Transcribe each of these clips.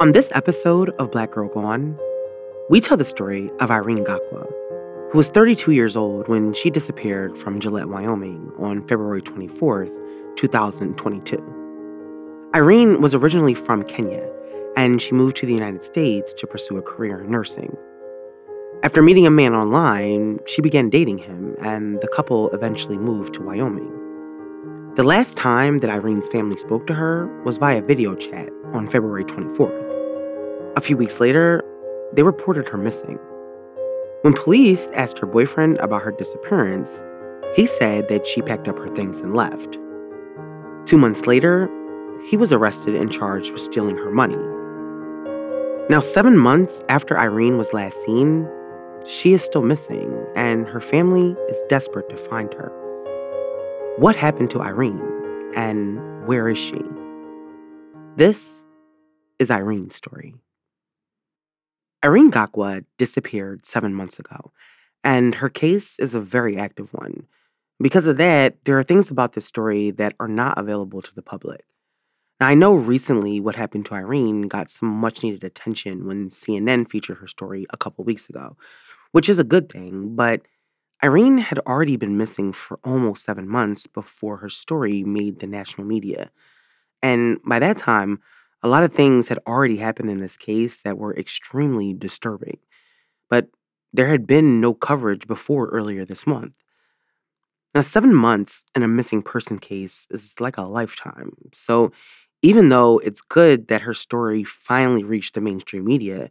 On this episode of Black Girl Gone, we tell the story of Irene Gakwa, who was 32 years old when she disappeared from Gillette, Wyoming on February 24th, 2022. Irene was originally from Kenya, and she moved to the United States to pursue a career in nursing. After meeting a man online, she began dating him, and the couple eventually moved to Wyoming. The last time that Irene's family spoke to her was via video chat on February 24th. A few weeks later, they reported her missing. When police asked her boyfriend about her disappearance, he said that she packed up her things and left. Two months later, he was arrested and charged with stealing her money. Now, seven months after Irene was last seen, she is still missing, and her family is desperate to find her. What happened to Irene, and where is she? This is Irene's story. Irene Gakwa disappeared seven months ago, and her case is a very active one. Because of that, there are things about this story that are not available to the public. Now, I know recently what happened to Irene got some much needed attention when CNN featured her story a couple weeks ago, which is a good thing, but Irene had already been missing for almost seven months before her story made the national media. And by that time, a lot of things had already happened in this case that were extremely disturbing. But there had been no coverage before earlier this month. Now, seven months in a missing person case is like a lifetime. So, even though it's good that her story finally reached the mainstream media,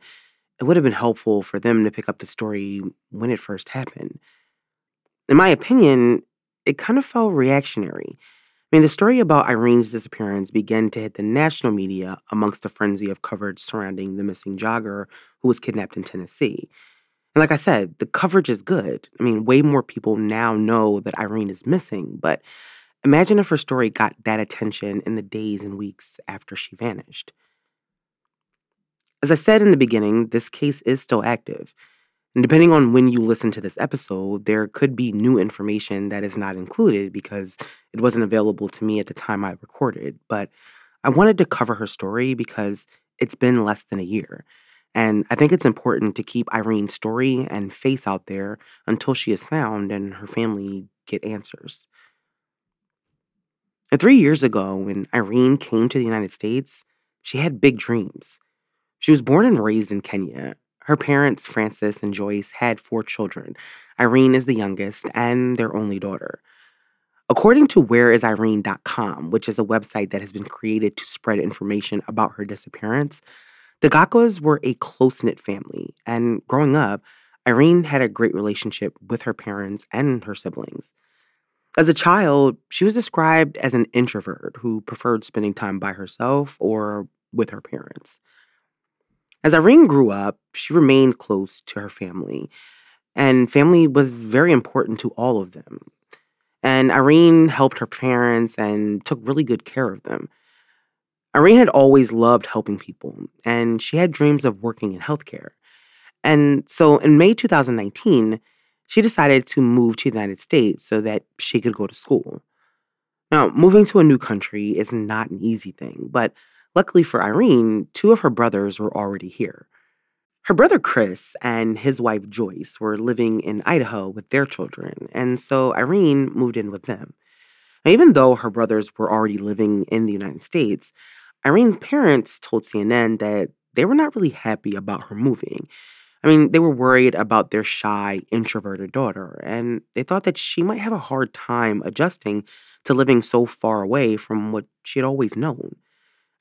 it would have been helpful for them to pick up the story when it first happened in my opinion, it kind of felt reactionary. I mean, the story about Irene's disappearance began to hit the national media amongst the frenzy of coverage surrounding the missing jogger who was kidnapped in Tennessee. And like I said, the coverage is good. I mean, way more people now know that Irene is missing, but imagine if her story got that attention in the days and weeks after she vanished. As I said in the beginning, this case is still active. And depending on when you listen to this episode, there could be new information that is not included because it wasn't available to me at the time I recorded. But I wanted to cover her story because it's been less than a year. And I think it's important to keep Irene's story and face out there until she is found and her family get answers. And three years ago, when Irene came to the United States, she had big dreams. She was born and raised in Kenya, her parents, Frances and Joyce, had four children. Irene is the youngest and their only daughter. According to whereisirene.com, which is a website that has been created to spread information about her disappearance, the Gakwas were a close knit family, and growing up, Irene had a great relationship with her parents and her siblings. As a child, she was described as an introvert who preferred spending time by herself or with her parents. As Irene grew up, she remained close to her family, and family was very important to all of them. And Irene helped her parents and took really good care of them. Irene had always loved helping people, and she had dreams of working in healthcare. And so in May 2019, she decided to move to the United States so that she could go to school. Now, moving to a new country is not an easy thing, but luckily for Irene, two of her brothers were already here. Her brother Chris and his wife Joyce were living in Idaho with their children, and so Irene moved in with them. Now, even though her brothers were already living in the United States, Irene's parents told CNN that they were not really happy about her moving I mean, they were worried about their shy, introverted daughter, and they thought that she might have a hard time adjusting to living so far away from what she had always known.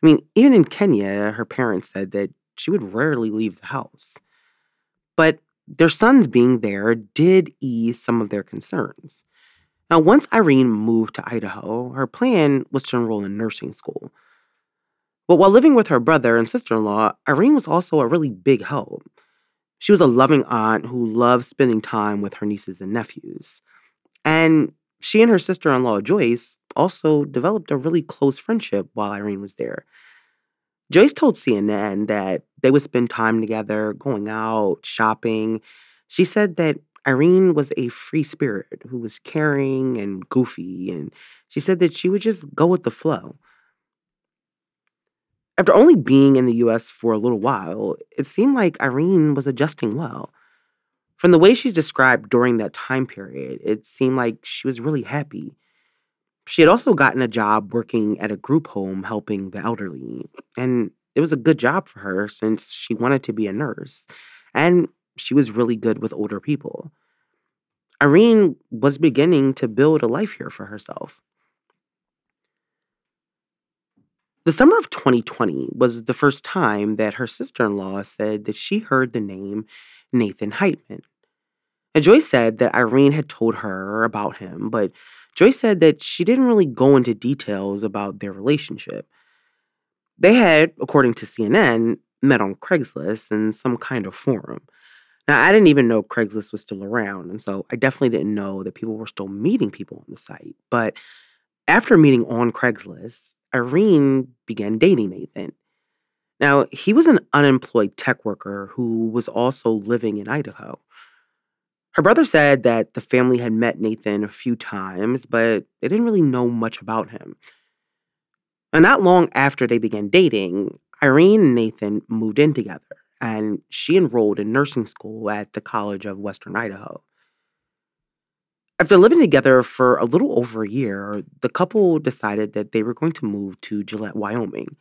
I mean, even in Kenya, her parents said that she would rarely leave the house. But their sons being there did ease some of their concerns. Now, once Irene moved to Idaho, her plan was to enroll in nursing school. But while living with her brother and sister in law, Irene was also a really big help. She was a loving aunt who loved spending time with her nieces and nephews. And she and her sister in law, Joyce, also developed a really close friendship while Irene was there. Joyce told CNN that they would spend time together, going out, shopping. She said that Irene was a free spirit who was caring and goofy, and she said that she would just go with the flow. After only being in the US for a little while, it seemed like Irene was adjusting well. From the way she's described during that time period, it seemed like she was really happy. She had also gotten a job working at a group home helping the elderly, and it was a good job for her since she wanted to be a nurse, and she was really good with older people. Irene was beginning to build a life here for herself. The summer of 2020 was the first time that her sister in law said that she heard the name Nathan Heitman. And Joyce said that Irene had told her about him, but Joyce said that she didn't really go into details about their relationship. They had, according to CNN, met on Craigslist in some kind of forum. Now, I didn't even know Craigslist was still around, and so I definitely didn't know that people were still meeting people on the site. But after meeting on Craigslist, Irene began dating Nathan. Now, he was an unemployed tech worker who was also living in Idaho. Her brother said that the family had met Nathan a few times, but they didn't really know much about him. And not long after they began dating, Irene and Nathan moved in together, and she enrolled in nursing school at the College of Western Idaho. After living together for a little over a year, the couple decided that they were going to move to Gillette, Wyoming.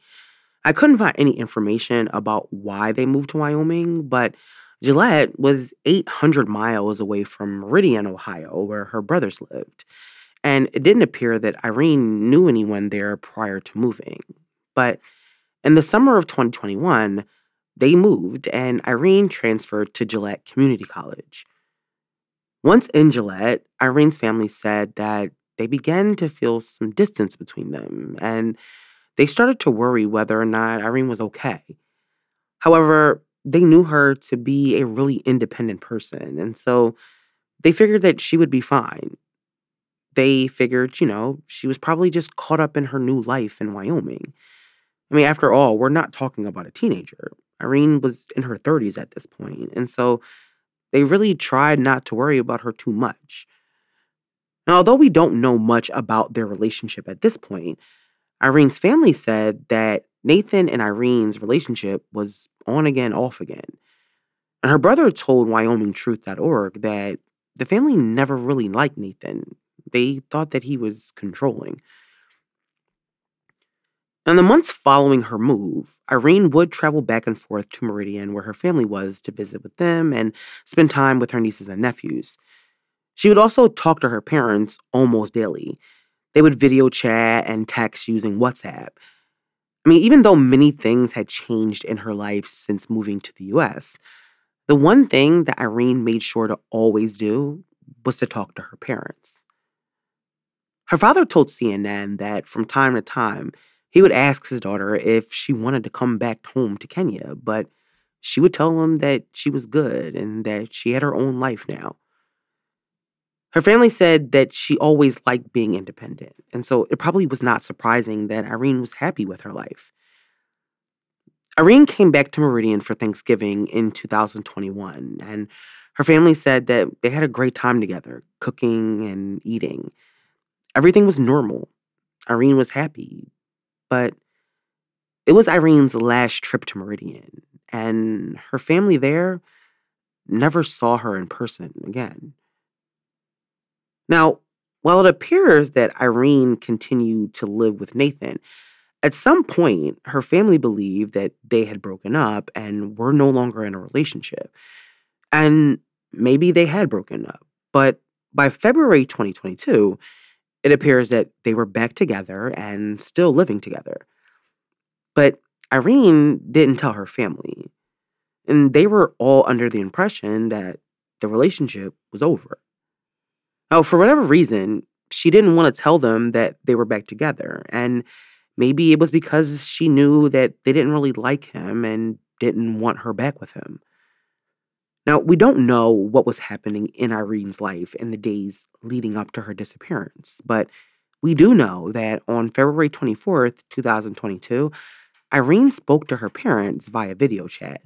I couldn't find any information about why they moved to Wyoming, but Gillette was 800 miles away from Meridian, Idaho, where her brothers lived. And it didn't appear that Irene knew anyone there prior to moving. But in the summer of 2021, they moved and Irene transferred to Gillette Community College. Once in Gillette, Irene's family said that they began to feel some distance between them and they started to worry whether or not Irene was okay. However, they knew her to be a really independent person, and so they figured that she would be fine. They figured, you know, she was probably just caught up in her new life in Wyoming. I mean, after all, we're not talking about a teenager. Irene was in her 30s at this point, and so they really tried not to worry about her too much. Now, although we don't know much about their relationship at this point, Irene's family said that Nathan and Irene's relationship was on again, off again. And her brother told WyomingTruth.org that the family never really liked Nathan. They thought that he was controlling. In the months following her move, Irene would travel back and forth to Meridian, where her family was, to visit with them and spend time with her nieces and nephews. She would also talk to her parents almost daily. They would video chat and text using WhatsApp. I mean, even though many things had changed in her life since moving to the US, the one thing that Irene made sure to always do was to talk to her parents. Her father told CNN that from time to time, he would ask his daughter if she wanted to come back home to Kenya, but she would tell him that she was good and that she had her own life now. Her family said that she always liked being independent, and so it probably was not surprising that Irene was happy with her life. Irene came back to Meridian for Thanksgiving in 2021, and her family said that they had a great time together, cooking and eating. Everything was normal. Irene was happy. But it was Irene's last trip to Meridian, and her family there never saw her in person again. Now, while it appears that Irene continued to live with Nathan, at some point, her family believed that they had broken up and were no longer in a relationship. And maybe they had broken up. But by February 2022, it appears that they were back together and still living together. But Irene didn't tell her family. And they were all under the impression that the relationship was over. Now, for whatever reason, she didn't want to tell them that they were back together. And maybe it was because she knew that they didn't really like him and didn't want her back with him. Now, we don't know what was happening in Irene's life in the days leading up to her disappearance, but we do know that on February 24th, 2022, Irene spoke to her parents via video chat.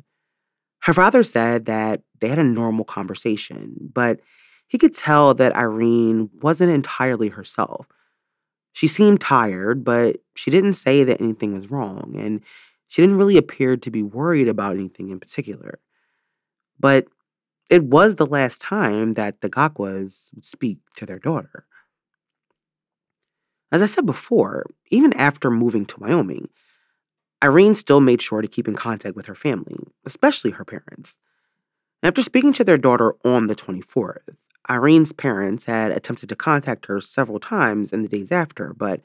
Her father said that they had a normal conversation, but he could tell that Irene wasn't entirely herself. She seemed tired, but she didn't say that anything was wrong, and she didn't really appear to be worried about anything in particular. But it was the last time that the Gakwas would speak to their daughter. As I said before, even after moving to Wyoming, Irene still made sure to keep in contact with her family, especially her parents. After speaking to their daughter on the 24th, Irene's parents had attempted to contact her several times in the days after, but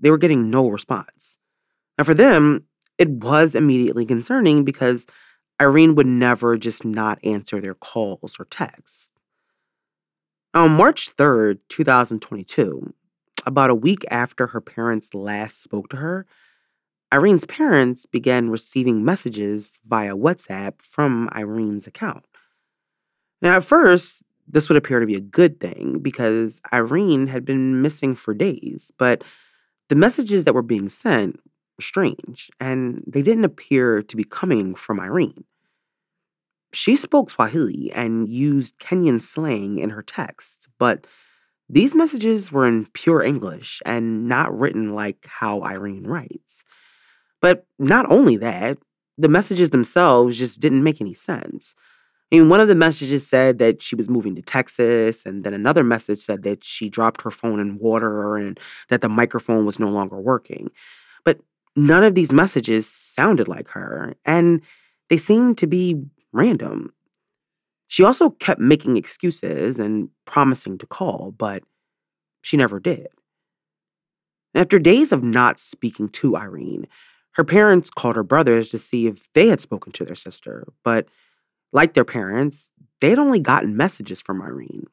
they were getting no response. Now, for them, it was immediately concerning because Irene would never just not answer their calls or texts. On March 3rd, 2022, about a week after her parents last spoke to her, Irene's parents began receiving messages via WhatsApp from Irene's account. Now, at first, this would appear to be a good thing because Irene had been missing for days, but the messages that were being sent were strange and they didn't appear to be coming from Irene. She spoke Swahili and used Kenyan slang in her text, but these messages were in pure English and not written like how Irene writes. But not only that, the messages themselves just didn't make any sense. I mean, one of the messages said that she was moving to Texas, and then another message said that she dropped her phone in water and that the microphone was no longer working. But none of these messages sounded like her, and they seemed to be random. She also kept making excuses and promising to call, but she never did. After days of not speaking to Irene, her parents called her brothers to see if they had spoken to their sister, but like their parents, they had only gotten messages from Irene.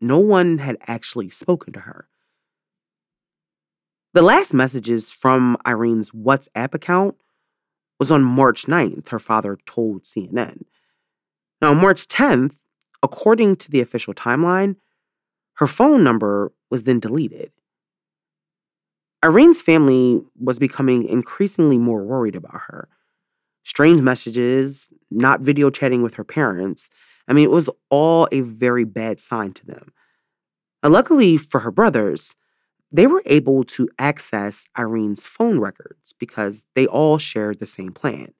No one had actually spoken to her. The last messages from Irene's WhatsApp account was on March 9th, her father told CNN. Now, on March 10th, according to the official timeline, her phone number was then deleted. Irene's family was becoming increasingly more worried about her. Strange messages, not video chatting with her parents. I mean, it was all a very bad sign to them. And luckily for her brothers, they were able to access Irene's phone records because they all shared the same plan.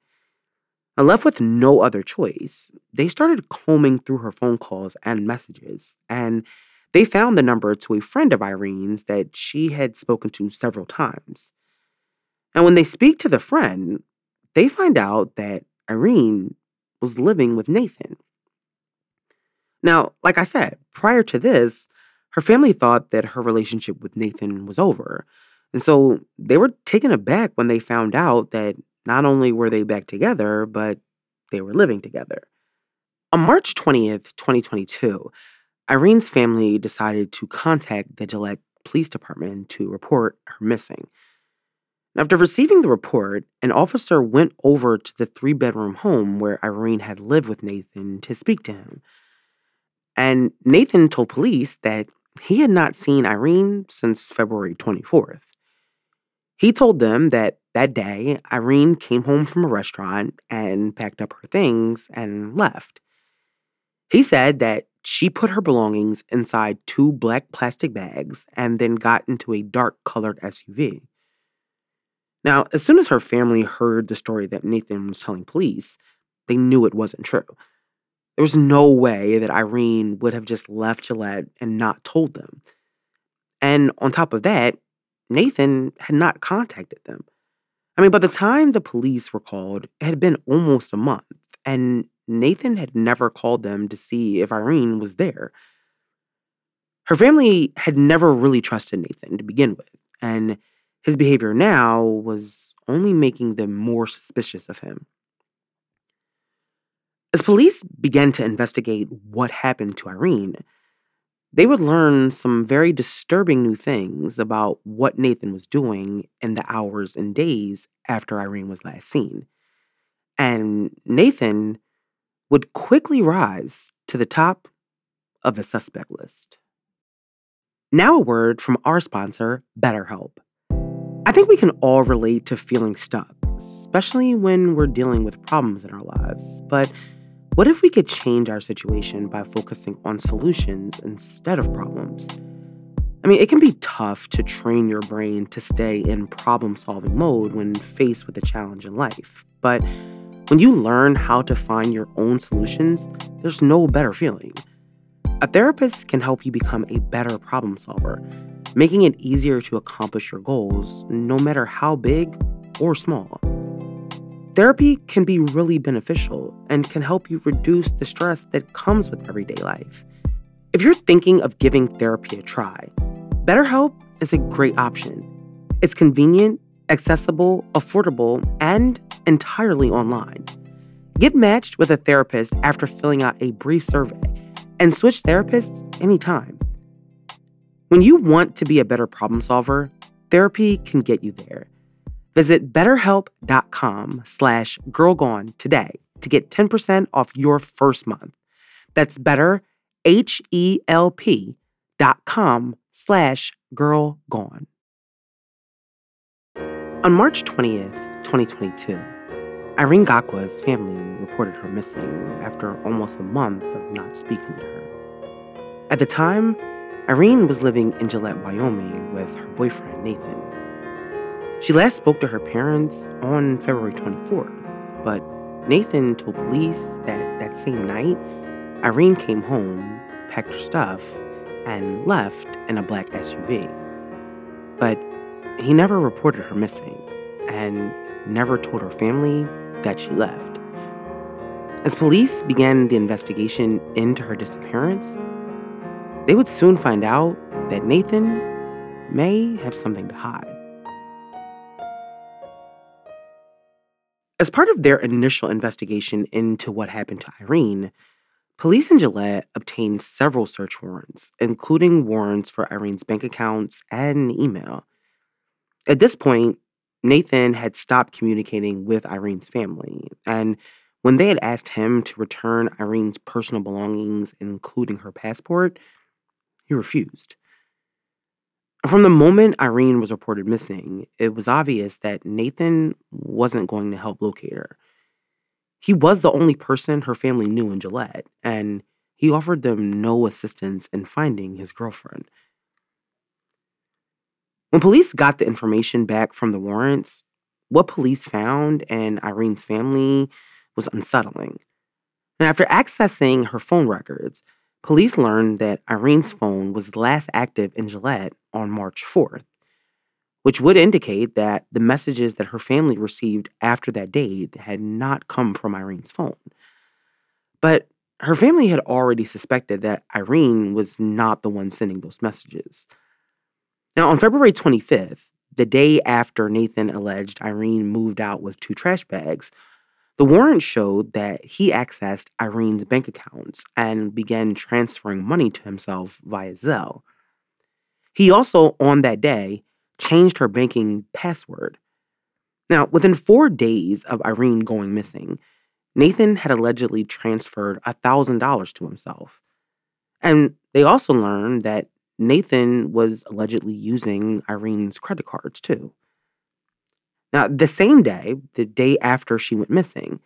And left with no other choice, they started combing through her phone calls and messages, and they found the number to a friend of Irene's that she had spoken to several times. And when they speak to the friend, they find out that Irene was living with Nathan. Now, like I said, prior to this, her family thought that her relationship with Nathan was over. And so they were taken aback when they found out that not only were they back together, but they were living together. On March 20th, 2022, Irene's family decided to contact the Gillette Police Department to report her missing. After receiving the report, an officer went over to the three bedroom home where Irene had lived with Nathan to speak to him. And Nathan told police that he had not seen Irene since February 24th. He told them that that day, Irene came home from a restaurant and packed up her things and left. He said that she put her belongings inside two black plastic bags and then got into a dark colored SUV. Now, as soon as her family heard the story that Nathan was telling police, they knew it wasn't true. There was no way that Irene would have just left Gillette and not told them. And on top of that, Nathan had not contacted them. I mean, by the time the police were called, it had been almost a month, and Nathan had never called them to see if Irene was there. Her family had never really trusted Nathan to begin with, and his behavior now was only making them more suspicious of him. As police began to investigate what happened to Irene, they would learn some very disturbing new things about what Nathan was doing in the hours and days after Irene was last seen. And Nathan would quickly rise to the top of the suspect list. Now, a word from our sponsor, BetterHelp. I think we can all relate to feeling stuck, especially when we're dealing with problems in our lives. But what if we could change our situation by focusing on solutions instead of problems? I mean, it can be tough to train your brain to stay in problem solving mode when faced with a challenge in life. But when you learn how to find your own solutions, there's no better feeling. A therapist can help you become a better problem solver, making it easier to accomplish your goals, no matter how big or small. Therapy can be really beneficial and can help you reduce the stress that comes with everyday life. If you're thinking of giving therapy a try, BetterHelp is a great option. It's convenient, accessible, affordable, and entirely online. Get matched with a therapist after filling out a brief survey and switch therapists anytime. When you want to be a better problem solver, therapy can get you there. Visit betterhelp.com slash girlgone today to get 10% off your first month. That's better, H-E-L-P dot com slash girlgone. On March 20th, 2022, Irene Gakwa's family reported her missing after almost a month of not speaking to her. At the time, Irene was living in Gillette, Wyoming with her boyfriend, Nathan. She last spoke to her parents on February 24th, but Nathan told police that that same night, Irene came home, packed her stuff, and left in a black SUV. But he never reported her missing and never told her family that she left. As police began the investigation into her disappearance, they would soon find out that Nathan may have something to hide. As part of their initial investigation into what happened to Irene, police in Gillette obtained several search warrants, including warrants for Irene's bank accounts and email. At this point, Nathan had stopped communicating with Irene's family, and when they had asked him to return Irene's personal belongings, including her passport, he refused. From the moment Irene was reported missing, it was obvious that Nathan wasn't going to help locate her. He was the only person her family knew in Gillette, and he offered them no assistance in finding his girlfriend. When police got the information back from the warrants, what police found and Irene's family was unsettling. And after accessing her phone records, Police learned that Irene's phone was last active in Gillette on March 4th, which would indicate that the messages that her family received after that date had not come from Irene's phone. But her family had already suspected that Irene was not the one sending those messages. Now, on February 25th, the day after Nathan alleged Irene moved out with two trash bags, the warrant showed that he accessed Irene's bank accounts and began transferring money to himself via Zelle. He also, on that day, changed her banking password. Now, within four days of Irene going missing, Nathan had allegedly transferred $1,000 to himself. And they also learned that Nathan was allegedly using Irene's credit cards too. Now, the same day, the day after she went missing,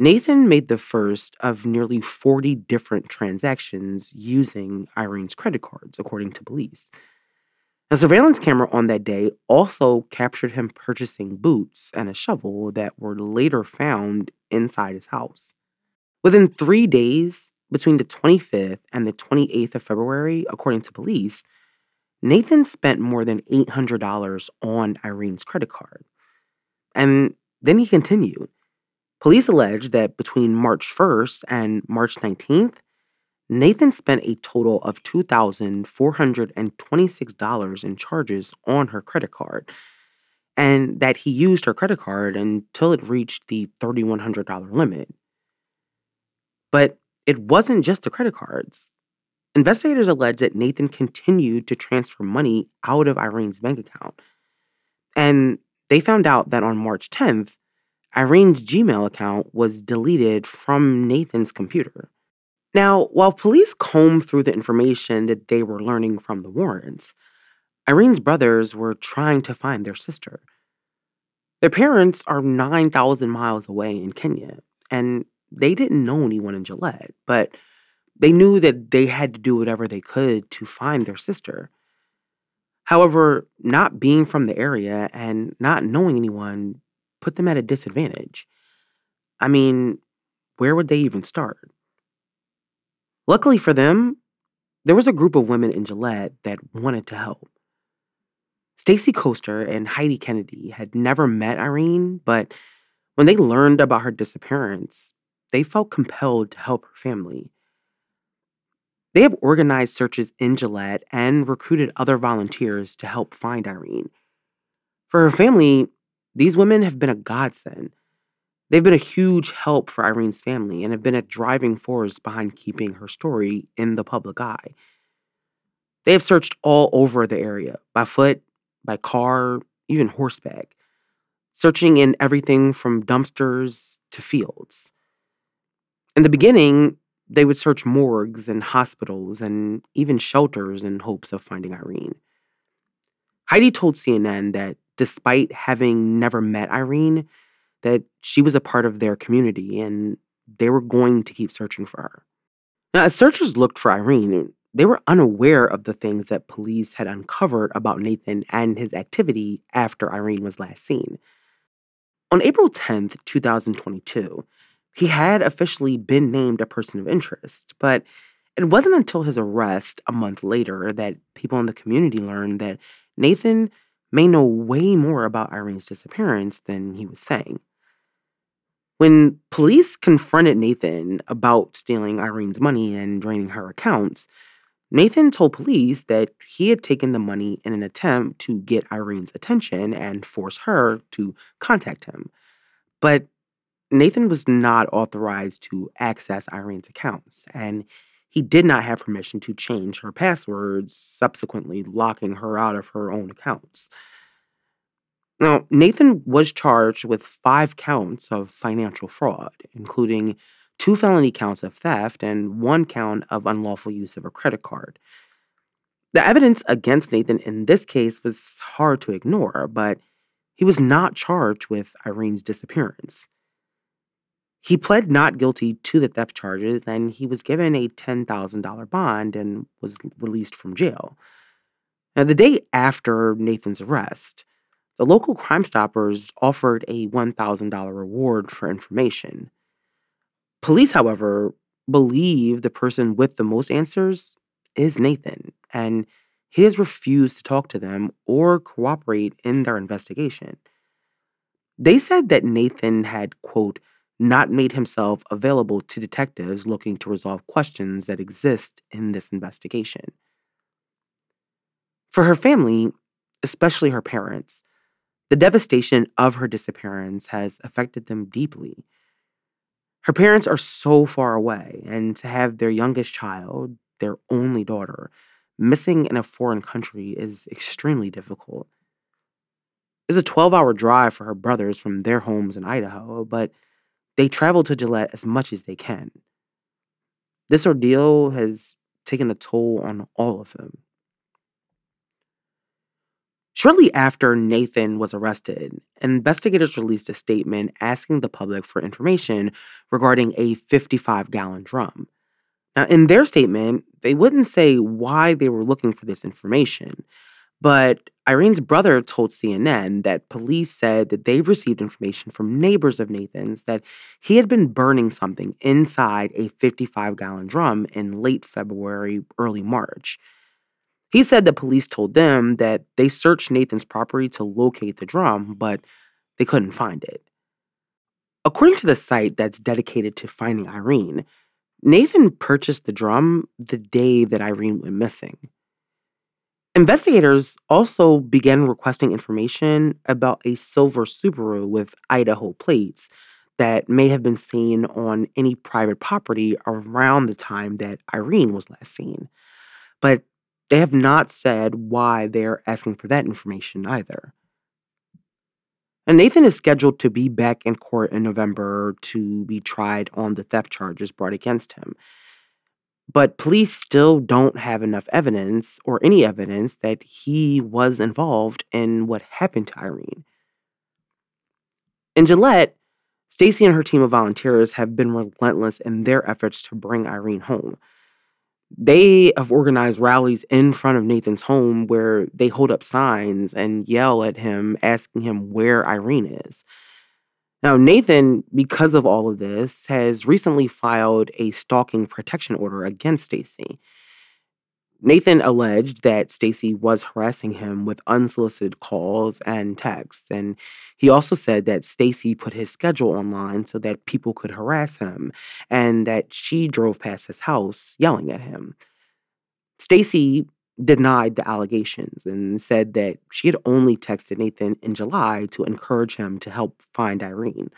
Nathan made the first of nearly 40 different transactions using Irene's credit cards, according to police. A surveillance camera on that day also captured him purchasing boots and a shovel that were later found inside his house. Within three days, between the 25th and the 28th of February, according to police, Nathan spent more than $800 on Irene's credit card. And then he continued. Police allege that between March 1st and March 19th, Nathan spent a total of $2,426 in charges on her credit card, and that he used her credit card until it reached the $3,100 limit. But it wasn't just the credit cards. Investigators allege that Nathan continued to transfer money out of Irene's bank account. And they found out that on March 10th, Irene's Gmail account was deleted from Nathan's computer. Now, while police combed through the information that they were learning from the warrants, Irene's brothers were trying to find their sister. Their parents are 9,000 miles away in Kenya, and they didn't know anyone in Gillette, but they knew that they had to do whatever they could to find their sister. However, not being from the area and not knowing anyone put them at a disadvantage. I mean, where would they even start? Luckily for them, there was a group of women in Gillette that wanted to help. Stacy Koester and Heidi Kennedy had never met Irene, but when they learned about her disappearance, they felt compelled to help her family. They have organized searches in Gillette and recruited other volunteers to help find Irene. For her family, these women have been a godsend. They've been a huge help for Irene's family and have been a driving force behind keeping her story in the public eye. They have searched all over the area by foot, by car, even horseback, searching in everything from dumpsters to fields. In the beginning, they would search morgues and hospitals and even shelters in hopes of finding Irene. Heidi told CNN that despite having never met Irene, that she was a part of their community and they were going to keep searching for her. Now, as searchers looked for Irene, they were unaware of the things that police had uncovered about Nathan and his activity after Irene was last seen. On April 10th, 2022, he had officially been named a person of interest, but it wasn't until his arrest a month later that people in the community learned that Nathan may know way more about Irene's disappearance than he was saying. When police confronted Nathan about stealing Irene's money and draining her accounts, Nathan told police that he had taken the money in an attempt to get Irene's attention and force her to contact him. But Nathan was not authorized to access Irene's accounts, and he did not have permission to change her passwords, subsequently locking her out of her own accounts. Now, Nathan was charged with five counts of financial fraud, including two felony counts of theft and one count of unlawful use of a credit card. The evidence against Nathan in this case was hard to ignore, but he was not charged with Irene's disappearance. He pled not guilty to the theft charges and he was given a $10,000 bond and was released from jail. Now, the day after Nathan's arrest, the local Crime Stoppers offered a $1,000 reward for information. Police, however, believe the person with the most answers is Nathan, and he has refused to talk to them or cooperate in their investigation. They said that Nathan had, quote, not made himself available to detectives looking to resolve questions that exist in this investigation. For her family, especially her parents, the devastation of her disappearance has affected them deeply. Her parents are so far away, and to have their youngest child, their only daughter, missing in a foreign country is extremely difficult. It's a 12 hour drive for her brothers from their homes in Idaho, but they travel to Gillette as much as they can. This ordeal has taken a toll on all of them. Shortly after Nathan was arrested, investigators released a statement asking the public for information regarding a 55 gallon drum. Now, in their statement, they wouldn't say why they were looking for this information, but Irene's brother told CNN that police said that they've received information from neighbors of Nathan's that he had been burning something inside a 55 gallon drum in late February, early March. He said the police told them that they searched Nathan's property to locate the drum, but they couldn't find it. According to the site that's dedicated to finding Irene, Nathan purchased the drum the day that Irene went missing. Investigators also began requesting information about a silver Subaru with Idaho plates that may have been seen on any private property around the time that Irene was last seen. But they have not said why they're asking for that information either. And Nathan is scheduled to be back in court in November to be tried on the theft charges brought against him. But police still don't have enough evidence or any evidence that he was involved in what happened to Irene. In Gillette, Stacy and her team of volunteers have been relentless in their efforts to bring Irene home. They have organized rallies in front of Nathan's home where they hold up signs and yell at him, asking him where Irene is. Now, Nathan, because of all of this, has recently filed a stalking protection order against Stacy. Nathan alleged that Stacy was harassing him with unsolicited calls and texts, and he also said that Stacy put his schedule online so that people could harass him and that she drove past his house yelling at him. Stacy denied the allegations and said that she had only texted Nathan in July to encourage him to help find Irene,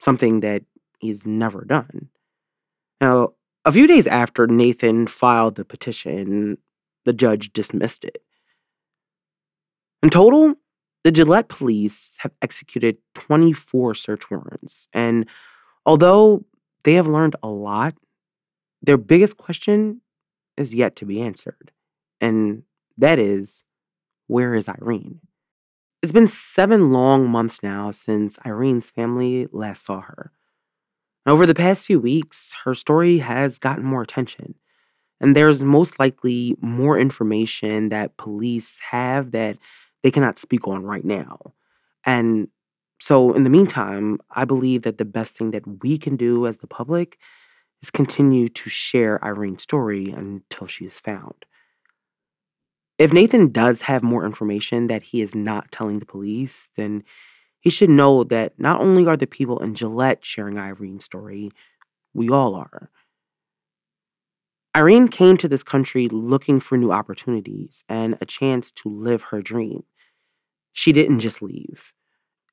something that he's never done. Now, a few days after Nathan filed the petition, the judge dismissed it. In total, the Gillette police have executed 24 search warrants, and although they have learned a lot, their biggest question is yet to be answered. And that is, where is Irene? It's been seven long months now since Irene's family last saw her. Over the past few weeks, her story has gotten more attention. And there's most likely more information that police have that they cannot speak on right now. And so, in the meantime, I believe that the best thing that we can do as the public is continue to share Irene's story until she is found. If Nathan does have more information that he is not telling the police, then he should know that not only are the people in Gillette sharing Irene's story, we all are. Irene came to this country looking for new opportunities and a chance to live her dream. She didn't just leave,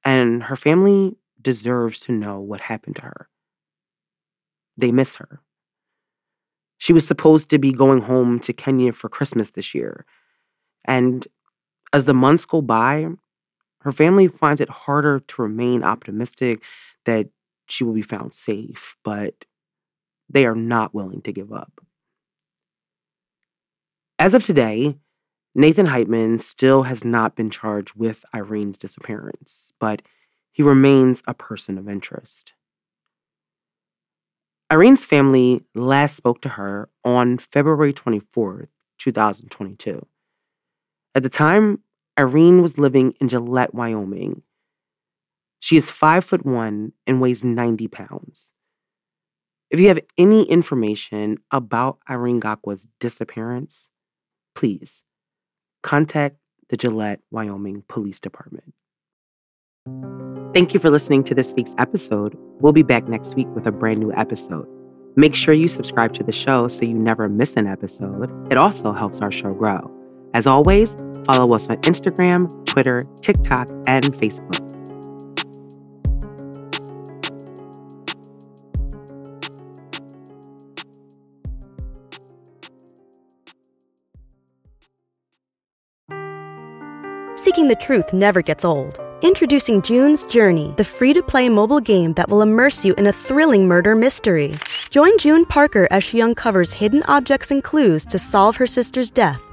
and her family deserves to know what happened to her. They miss her. She was supposed to be going home to Kenya for Christmas this year. And as the months go by, her family finds it harder to remain optimistic that she will be found safe, but they are not willing to give up. As of today, Nathan Heitman still has not been charged with Irene's disappearance, but he remains a person of interest. Irene's family last spoke to her on February 24th, 2022. At the time, Irene was living in Gillette, Wyoming. She is five foot one and weighs 90 pounds. If you have any information about Irene Gakwa's disappearance, please contact the Gillette, Wyoming Police Department. Thank you for listening to this week's episode. We'll be back next week with a brand new episode. Make sure you subscribe to the show so you never miss an episode. It also helps our show grow. As always, follow us on Instagram, Twitter, TikTok, and Facebook. Seeking the truth never gets old. Introducing June's Journey, the free to play mobile game that will immerse you in a thrilling murder mystery. Join June Parker as she uncovers hidden objects and clues to solve her sister's death